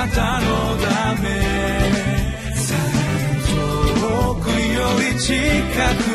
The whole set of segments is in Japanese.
なたのため。遠くより近く。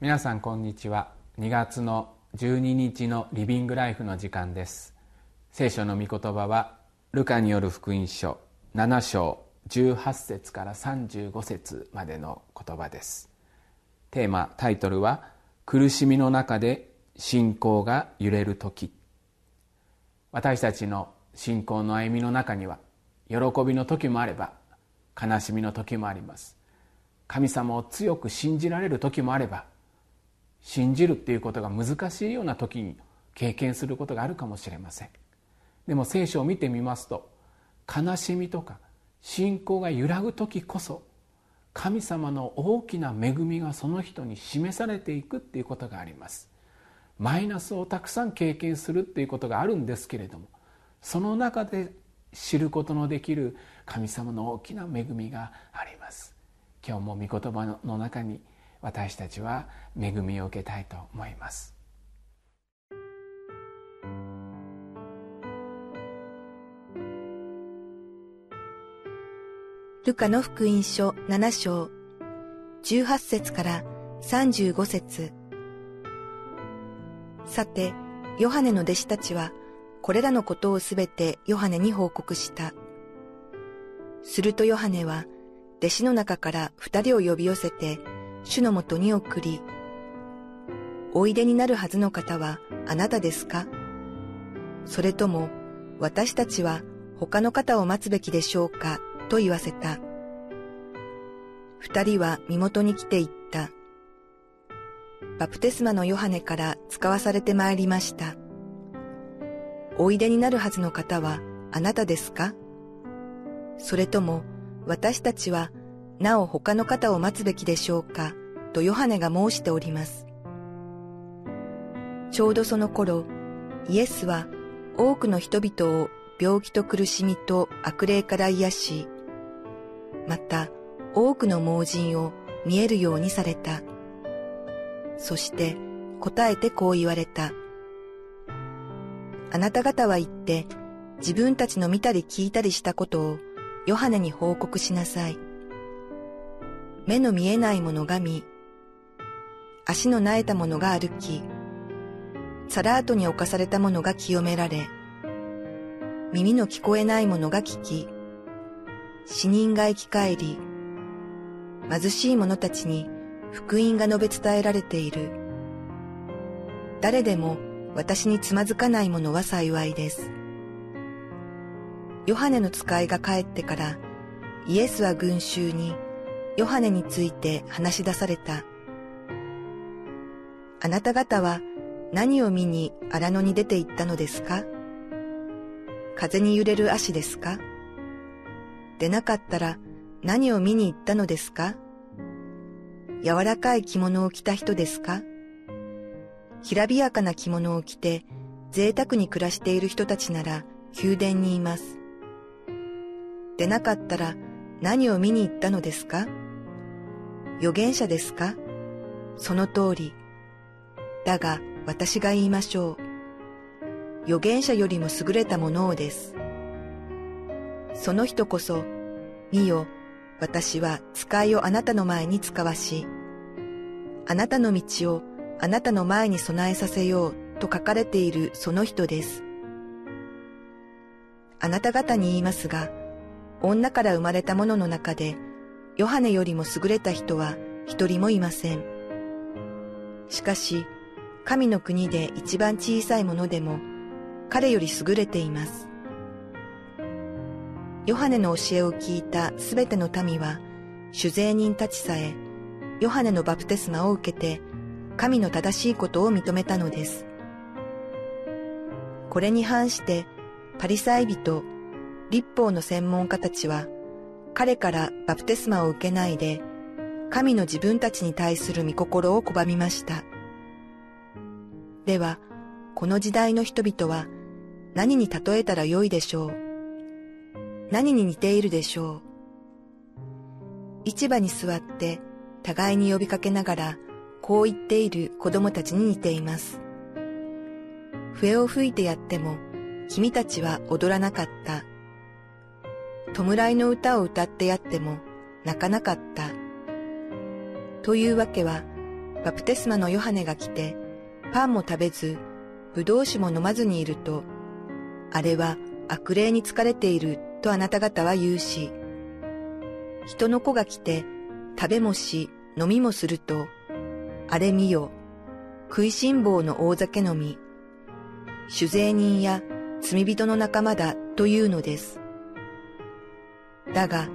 皆さんこんにちは。2月の12日のリビングライフの時間です。聖書の御言葉はルカによる福音書7章18節から35節までの言葉です。テーマタイトルは苦しみの中で信仰が揺れる時。私たちの信仰の歩みの中には喜びの時もあれば悲しみの時もあります。神様を強く信じられる時もあれば信じるっていうことが難しいような時に経験することがあるかもしれません。でも聖書を見てみますと悲しみとか信仰が揺らぐ時こそ神様の大きな恵みがその人に示されていくっていうことがあります。マイナスをたくさん経験するっていうことがあるんですけれどもその中で知ることのできる神様の大きな恵みがあります。今日も御言葉の中に私たちは恵みを受けたいと思いますルカの福音書7章18節から35節さて、ヨハネの弟子たちは、これらのことをすべてヨハネに報告した。するとヨハネは、弟子の中から二人を呼び寄せて、主のもとに送り、おいでになるはずの方はあなたですか？それとも私たちは他の方を待つべきでしょうか？と言わせた。二人は身元に来て言った。バプテスマのヨハネから使わされてまいりました。おいでになるはずの方はあなたですか？それとも私たちはなお他の方を待つべきでしょうかとヨハネが申しております。ちょうどその頃、イエスは多くの人々を病気と苦しみと悪霊から癒し、また多くの盲人を見えるようにされた。そして答えてこう言われた。あなた方は言って自分たちの見たり聞いたりしたことをヨハネに報告しなさい。目の見えないものが見、足の苗えたものが歩き、サラートに侵されたものが清められ、耳の聞こえないものが聞き、死人が生き返り、貧しい者たちに福音が述べ伝えられている。誰でも私につまずかないものは幸いです。ヨハネの使いが帰ってから、イエスは群衆に、ヨハネについて話し出された。あなた方は何を見に荒野に出て行ったのですか？風に揺れる足ですか？でなかったら何を見に行ったのですか？柔らかい着物を着た人ですか？きらびやかな着物を着て贅沢に暮らしている人たちなら宮殿にいます。でなかったら何を見に行ったのですか？預言者ですか？その通り。だが私が言いましょう。預言者よりも優れたものをです。その人こそ、見よ、私は使いをあなたの前に使わし、あなたの道をあなたの前に備えさせようと書かれているその人です。あなた方に言いますが、女から生まれた者の中でヨハネよりも優れた人は一人もいません。しかし、神の国で一番小さいものでも彼より優れています。ヨハネの教えを聞いたすべての民は、酒税人たちさえ、ヨハネのバプテスマを受けて、神の正しいことを認めたのです。これに反して、パリサイ人、立法の専門家たちは彼からバプテスマを受けないで神の自分たちに対する御心を拒みました。では、この時代の人々は何に例えたらよいでしょう？何に似ているでしょう？市場に座って互いに呼びかけながらこう言っている子供たちに似ています。笛を吹いてやっても君たちは踊らなかった。弔いの歌を歌ってやっても泣かなかった。というわけは、バプテスマのヨハネが来て、パンも食べず、ぶどう酒も飲まずにいると、あれは悪霊に疲れているとあなた方は言うし、人の子が来て、食べもし、飲みもすると、あれ見よ、食いしん坊の大酒飲み、酒税人や罪人の仲間だというのです。だが、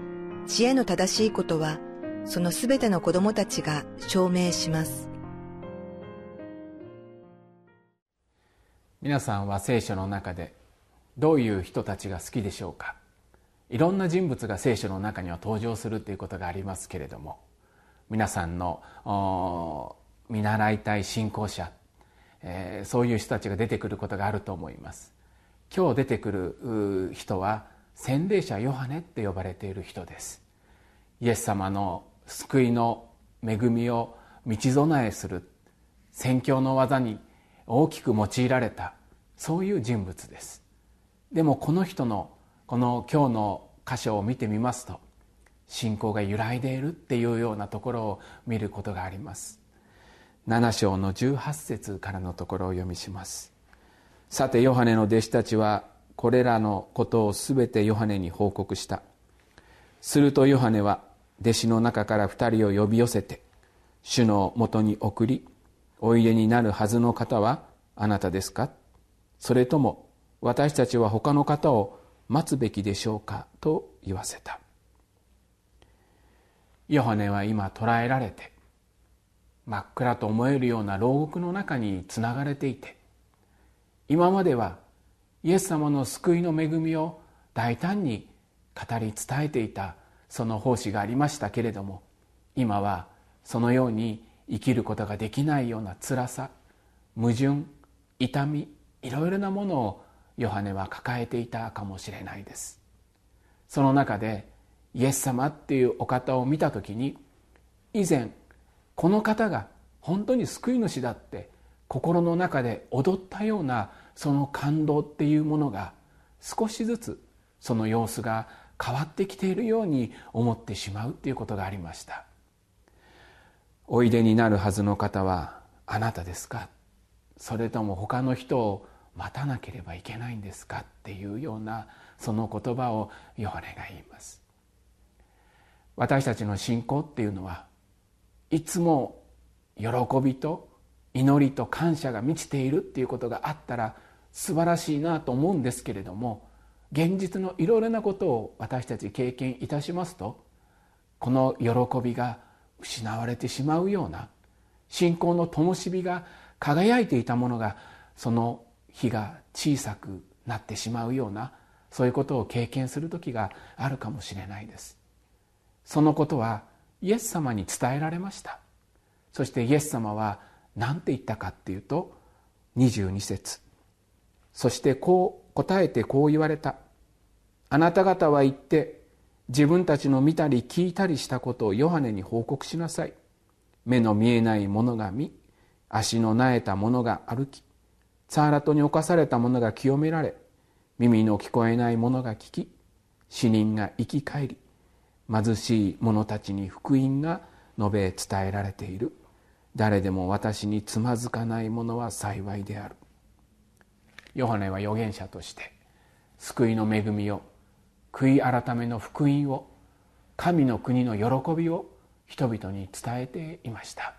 知恵の正しいことは、そのすべての子供たちが証明します。皆さんは聖書の中でどういう人たちが好きでしょうか？いろんな人物が聖書の中には登場するということがありますけれども皆さんの見習いたい信仰者、えー、そういう人たちが出てくることがあると思います今日出てくる人は洗礼者ヨハネって呼ばれている人です。イエス様の救いの恵みを道備えする宣教の技に大きく用いられたそういう人物です。でもこの人のこの今日の箇所を見てみますと信仰が揺らいでいるっていうようなところを見ることがあります。7章の18節からのところを読みします。さてヨハネの弟子たちはこれらのことをすべてヨハネに報告した。するとヨハネは弟子の中から二人を呼び寄せて主のもとに送りおいでになるはずの方はあなたですか？それとも私たちは他の方を待つべきでしょうか？と言わせた。ヨハネは今捕らえられて真っ暗と思えるような牢獄の中につながれていて今まではイエス様の救いの恵みを大胆に語り伝えていたその奉仕がありましたけれども今はそのように生きることができないような辛さ矛盾痛みいろいろなものをヨハネは抱えていたかもしれないです。その中でイエス様っていうお方を見た時に以前この方が本当に救い主だって心の中で踊ったようなその感動っていうものが少しずつその様子が変わってきているように思ってしまうっていうことがありました。おいでになるはずの方はあなたですか？それとも他の人を待たなければいけないんですか？っていうようなその言葉をヨハネが言います。私たちの信仰っていうのはいつも喜びと祈りと感謝が満ちているっていうことがあったら素晴らしいなと思うんですけれども現実のいろいろなことを私たち経験いたしますとこの喜びが失われてしまうような信仰の灯火が輝いていたものがその火が小さくなってしまうようなそういうことを経験する時があるかもしれないです。そのことはイエス様に伝えられました。そしてイエス様は何て言ったかっていうと22節。そしてこう答えてこう言われた。あなた方は言って自分たちの見たり聞いたりしたことをヨハネに報告しなさい。目の見えない者が見足のなえた者が歩きサーラトに侵された者が清められ耳の聞こえない者が聞き死人が生き返り貧しい者たちに福音が述べ伝えられている。誰でも私につまずかない者は幸いである。ヨハネは預言者として救いの恵みを悔い改めの福音を神の国の喜びを人々に伝えていました。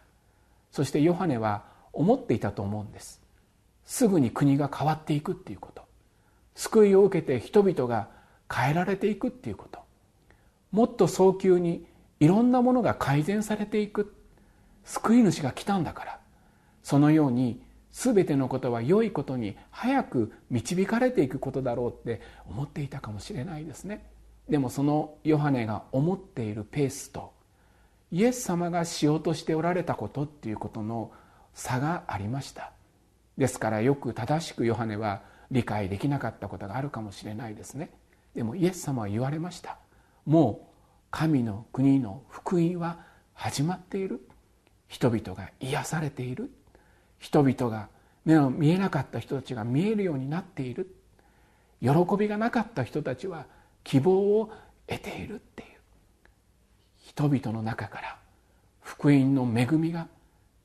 そしてヨハネは思っていたと思うんです。すぐに国が変わっていくっていうこと。救いを受けて人々が変えられていくっていうこと。もっと早急にいろんなものが改善されていく。救い主が来たんだから。そのように全てのことは良いことに早く導かれていくことだろうって思っていたかもしれないですね。でもそのヨハネが思っているペースとイエス様がしようとしておられたことっていうことの差がありました。ですからよく正しくヨハネは理解できなかったことがあるかもしれないですね。でもイエス様は言われました。もう神の国の福音は始まっている。人々が癒されている。人々が目の見えなかった人たちが見えるようになっている。喜びがなかった人たちは希望を得ているっていう。人々の中から福音の恵みが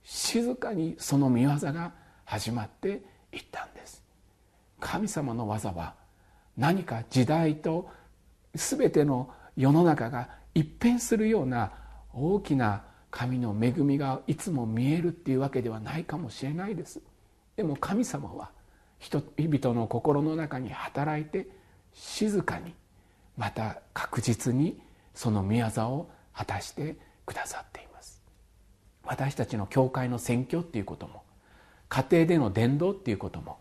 静かにその見業が始まっていったんです。神様の技は何か時代と全ての世の中が一変するような大きな神の恵みがいつも見えるっていうわけではないかもしれないです。でも神様は人々の心の中に働いて静かにまた確実にその御業を果たしてくださっています。私たちの教会の選挙っていうことも家庭での伝道っていうことも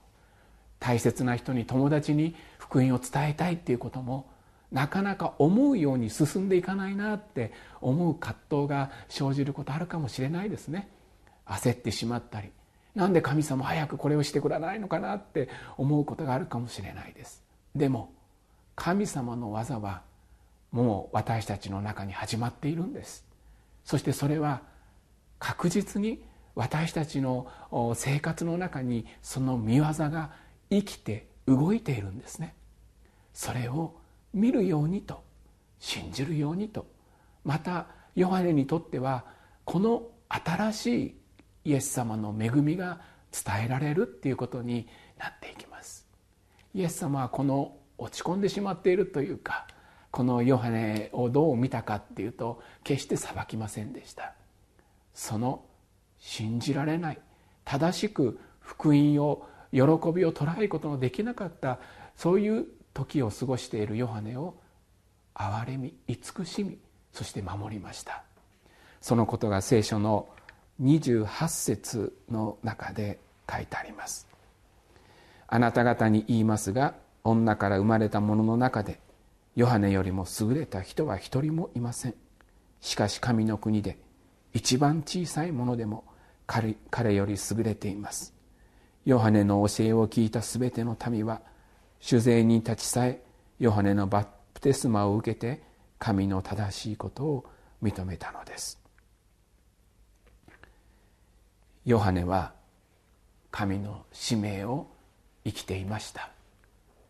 大切な人に友達に福音を伝えたいっていうこともなかなか思うように進んでいかないなって思う葛藤が生じることあるかもしれないですね。焦ってしまったりなんで神様早くこれをしてくれないのかなって思うことがあるかもしれないです。でも神様の技はもう私たちの中に始まっているんです。そしてそれは確実に私たちの生活の中にその見業が生きて動いているんですね。それを見るようにと信じるようにと。またヨハネにとってはこの新しいイエス様の恵みが伝えられるっていうことになっていきます。イエス様はこの落ち込んでしまっているというかこのヨハネをどう見たかっていうと決して裁きませんでした。その信じられない正しく福音を喜びを捉えることのできなかったそういう時を過ごしているヨハネを憐れみ慈しみそして守りました。そのことが聖書の28節の中で書いてあります。あなた方に言いますが女から生まれた者の中でヨハネよりも優れた人は一人もいません。しかし神の国で一番小さいものでも彼彼より優れています。ヨハネの教えを聞いたすべての民は主税に立ちさえヨハネのバプテスマを受けて神の正しいことを認めたのです。ヨハネは神の使命を生きていました。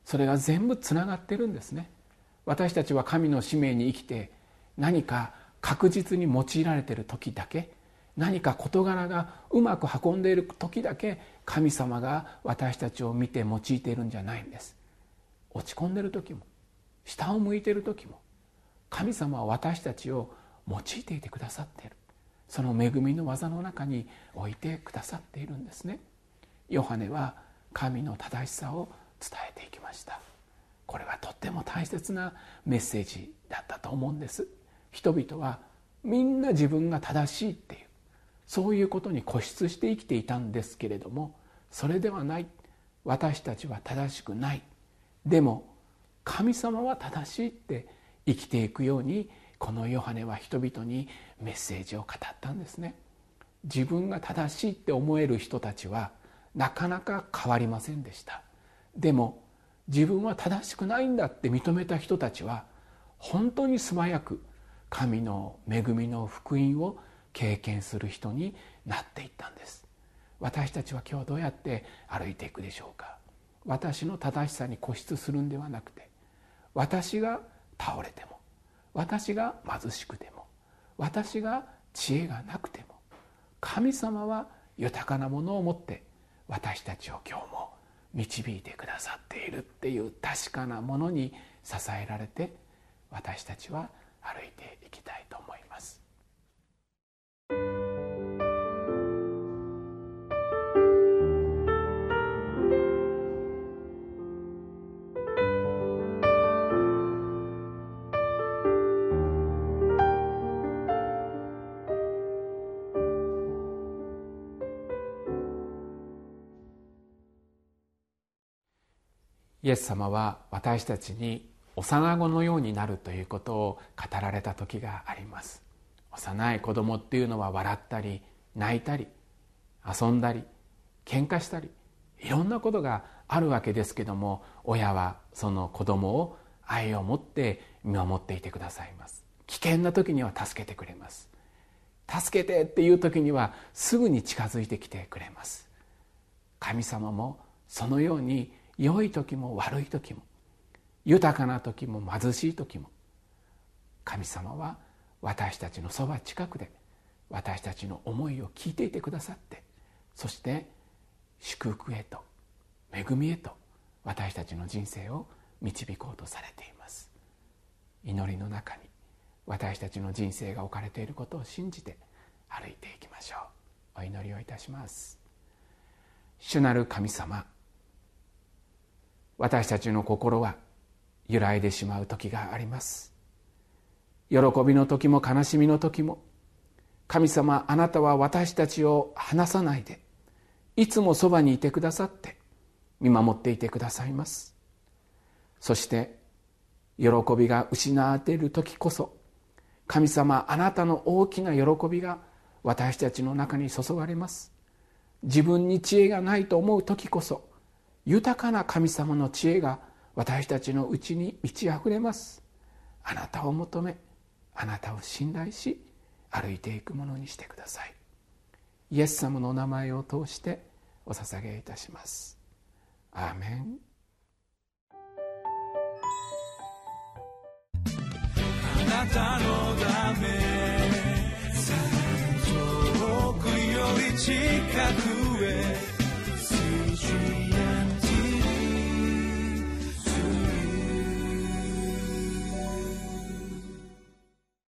それが全部つながってるんですね。私たちは神の使命に生きて何か確実に用いられている時だけ何か事柄がうまく運んでいる時だけ神様が私たちを見て用いているんじゃないんです。落ち込んでる時も下を向いてる時も神様は私たちを用いていてくださっている。その恵みの技の中に置いてくださっているんですね。ヨハネは神の正しさを伝えていきました。これはとっても大切なメッセージだったと思うんです。人々はみんな自分が正しいっていうそういうことに固執して生きていたんですけれどもそれではない。私たちは正しくない。でも神様は正しいって生きていくようにこのヨハネは人々にメッセージを語ったんですね。自分が正しいって思える人たちはなかなか変わりませんでした。でも自分は正しくないんだって認めた人たちは本当に素早く神の恵みの福音を経験する人になっていったんです。私たちは今日どうやって歩いていくでしょうか。私の正しさに固執するんではなくて私が倒れても私が貧しくても私が知恵がなくても神様は豊かなものを持って私たちを今日も導いてくださっているっていう確かなものに支えられて私たちは歩いていきたいと思います。イエス様は私たちに幼子のようになるということを語られた時があります。幼い子供っていうのは笑ったり泣いたり遊んだり喧嘩したりいろんなことがあるわけですけども親はその子供を愛を持って見守っていてくださいます。危険な時には助けてくれます。助けてっていう時にはすぐに近づいてきてくれます。神様もそのように良い時も悪い時も豊かな時も貧しい時も神様は私たちのそば近くで私たちの思いを聞いていてくださってそして祝福へと恵みへと私たちの人生を導こうとされています。祈りの中に私たちの人生が置かれていることを信じて歩いていきましょう。お祈りをいたします。主なる神様私たちの心は揺らいでしまう時があります。喜びの時も悲しみの時も神様あなたは私たちを離さないでいつもそばにいてくださって見守っていてくださいます。そして喜びが失われている時こそ神様あなたの大きな喜びが私たちの中に注がれます。自分に知恵がないと思う時こそ豊かな神様の知恵が私たちのうちに満ち溢れます。あなたを求めあなたを信頼し歩いていくものにしてください。イエス様のお名前を通してお捧げいたします。アーメン。あなたのため遠くより近くへ